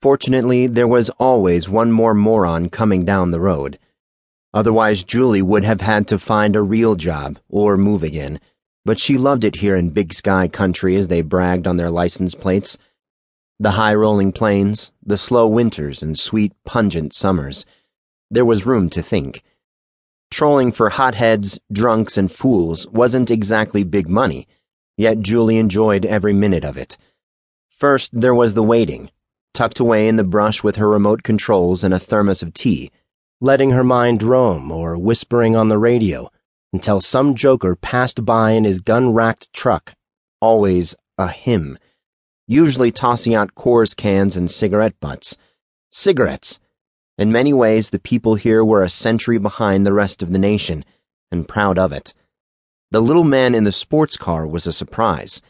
Fortunately, there was always one more moron coming down the road. Otherwise, Julie would have had to find a real job or move again, but she loved it here in Big Sky Country as they bragged on their license plates. The high rolling plains, the slow winters, and sweet, pungent summers. There was room to think. Trolling for hotheads, drunks, and fools wasn't exactly big money, yet Julie enjoyed every minute of it. First, there was the waiting, tucked away in the brush with her remote controls and a thermos of tea, letting her mind roam or whispering on the radio until some joker passed by in his gun racked truck, always a him, usually tossing out Coors cans and cigarette butts. Cigarettes! In many ways, the people here were a century behind the rest of the nation, and proud of it. The little man in the sports car was a surprise.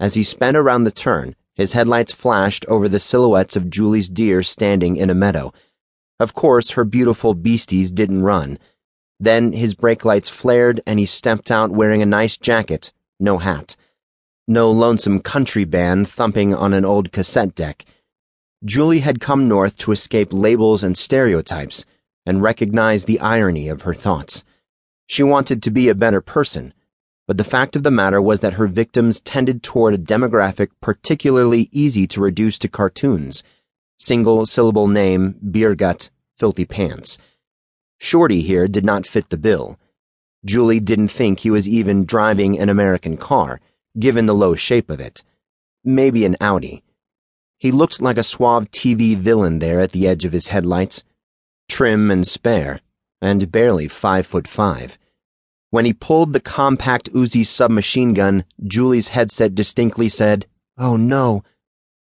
As he sped around the turn, his headlights flashed over the silhouettes of Julie's deer standing in a meadow. Of course, her beautiful beasties didn't run. Then his brake lights flared and he stepped out wearing a nice jacket, no hat. No lonesome country band thumping on an old cassette deck. Julie had come north to escape labels and stereotypes and recognize the irony of her thoughts. She wanted to be a better person, but the fact of the matter was that her victims tended toward a demographic particularly easy to reduce to cartoons. Single syllable name, beer gut, filthy pants. Shorty here did not fit the bill. Julie didn't think he was even driving an American car, given the low shape of it. Maybe an Audi. He looked like a suave TV villain there at the edge of his headlights, trim and spare, and barely five foot five. When he pulled the compact Uzi submachine gun, Julie's headset distinctly said, Oh no,